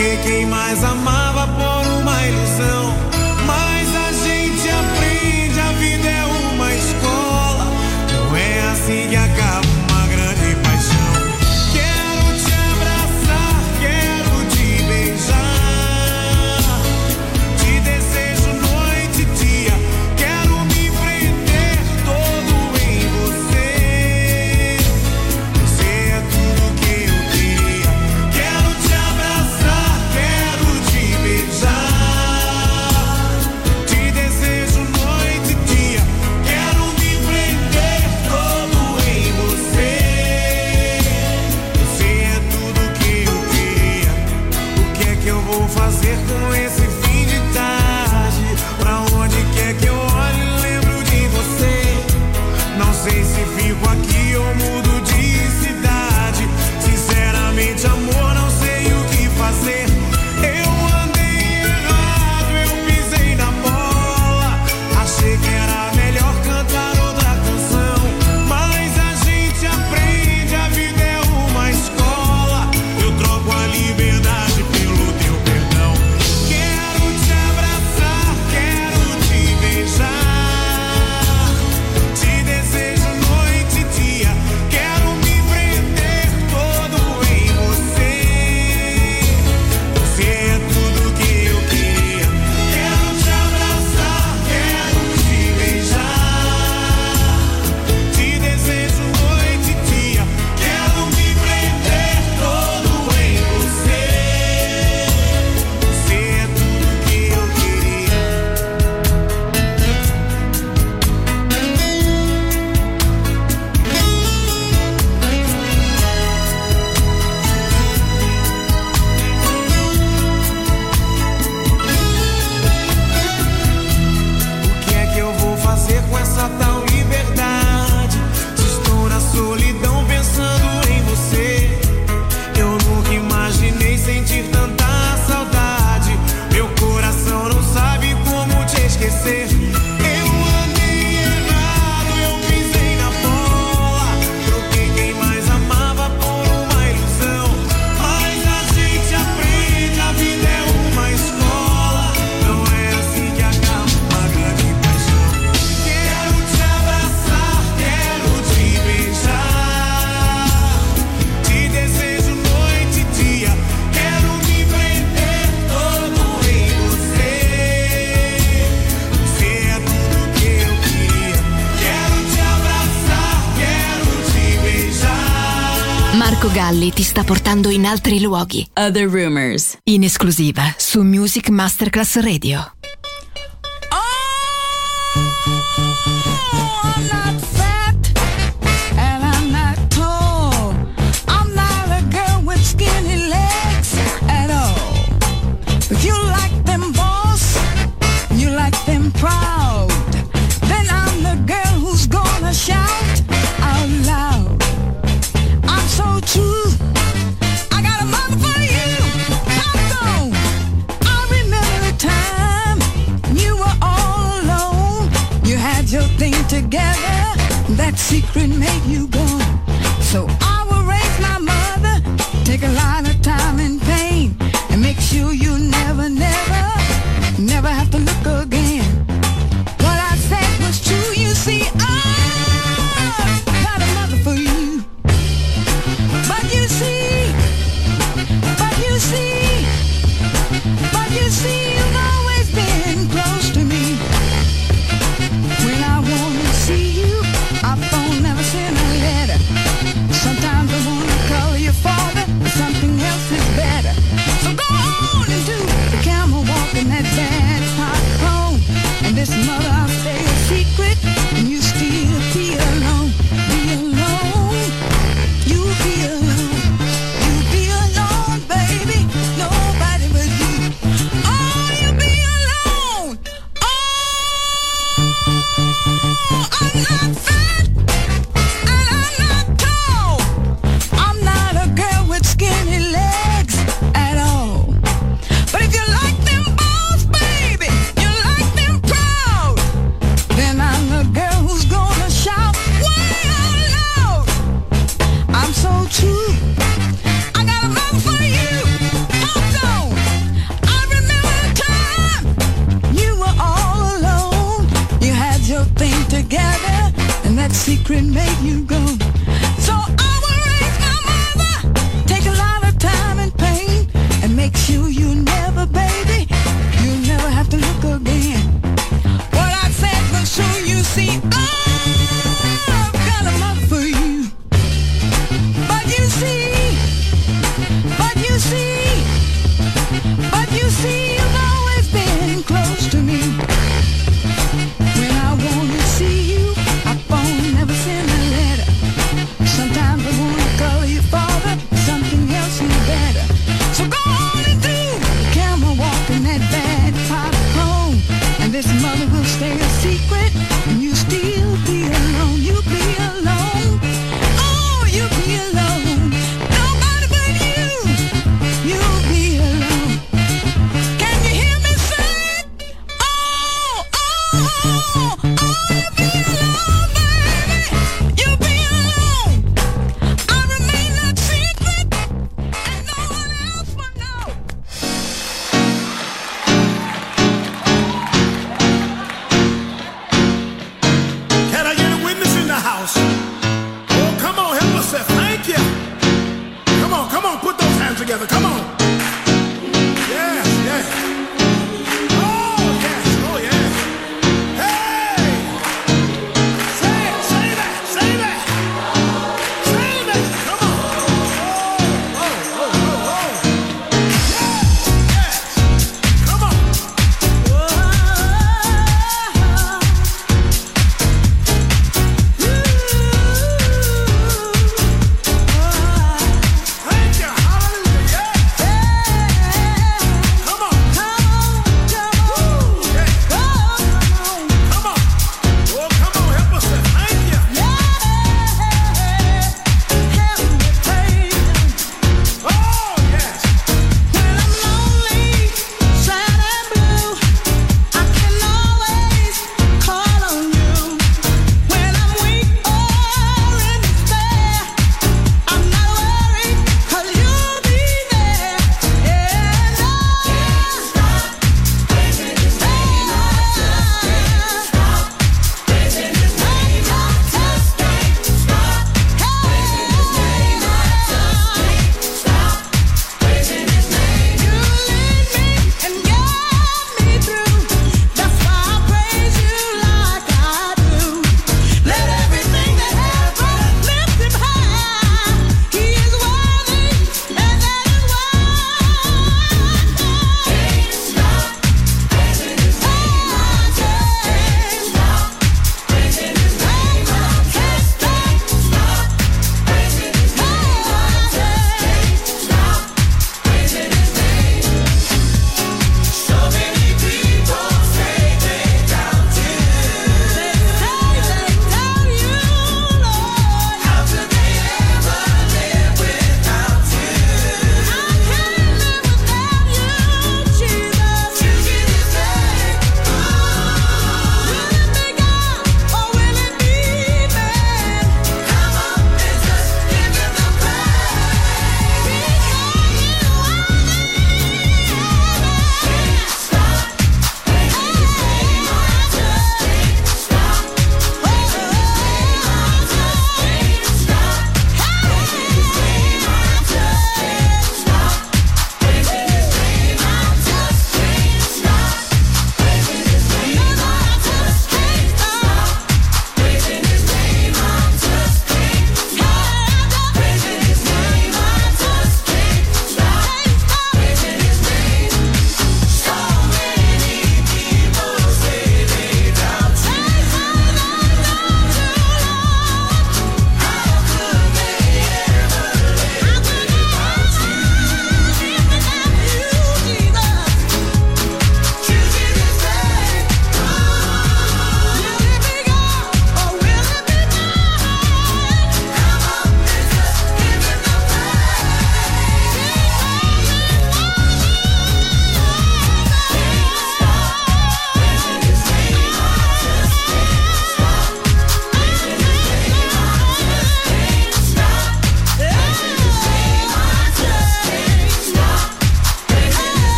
que quem mais amar. ascoltando in altri luoghi. Other Rumors. In esclusiva su Music Masterclass Radio. secret made you go. So I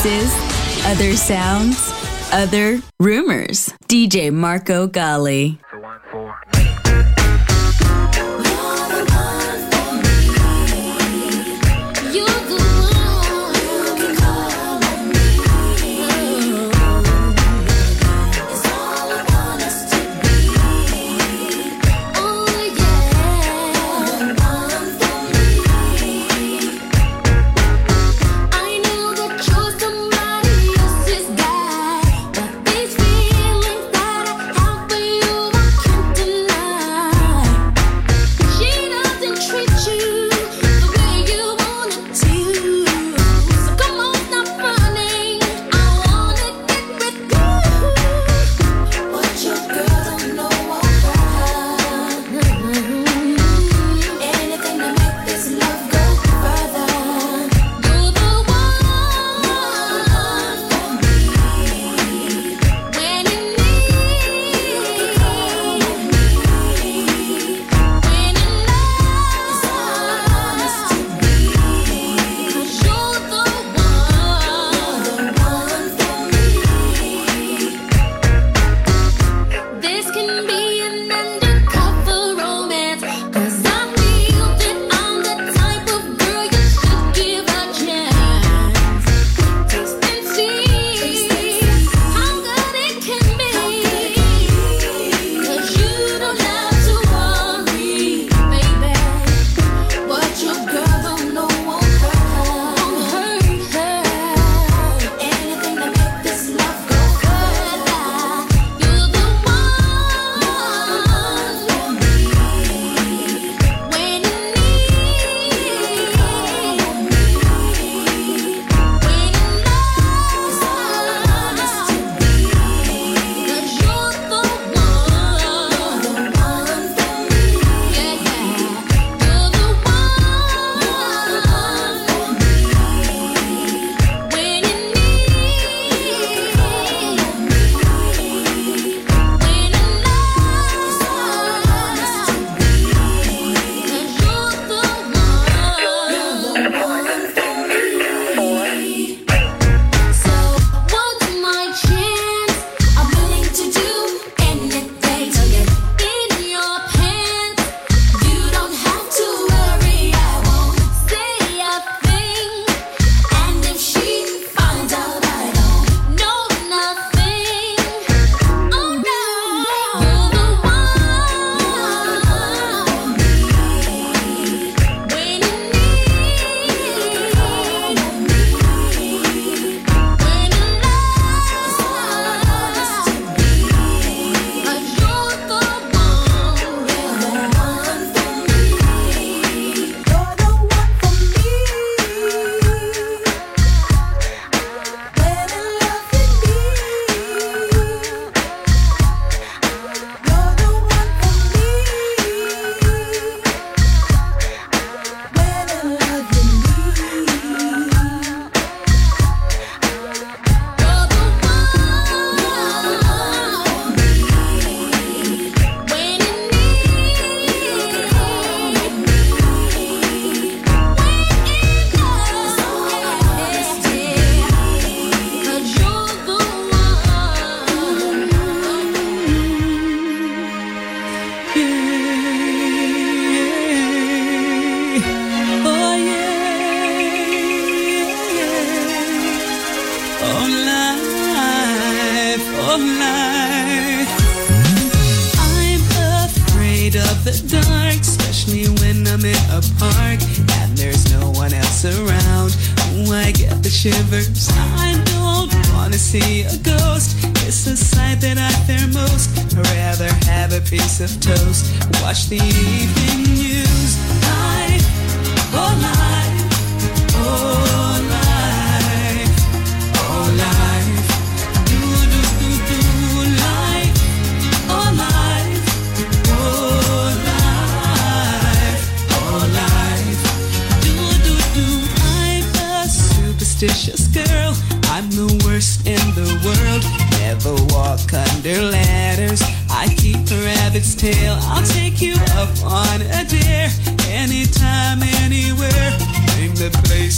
Places, other sounds, other rumors. DJ Marco Gally.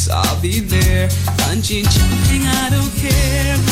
I'll be there. Punching, jumping, I don't care.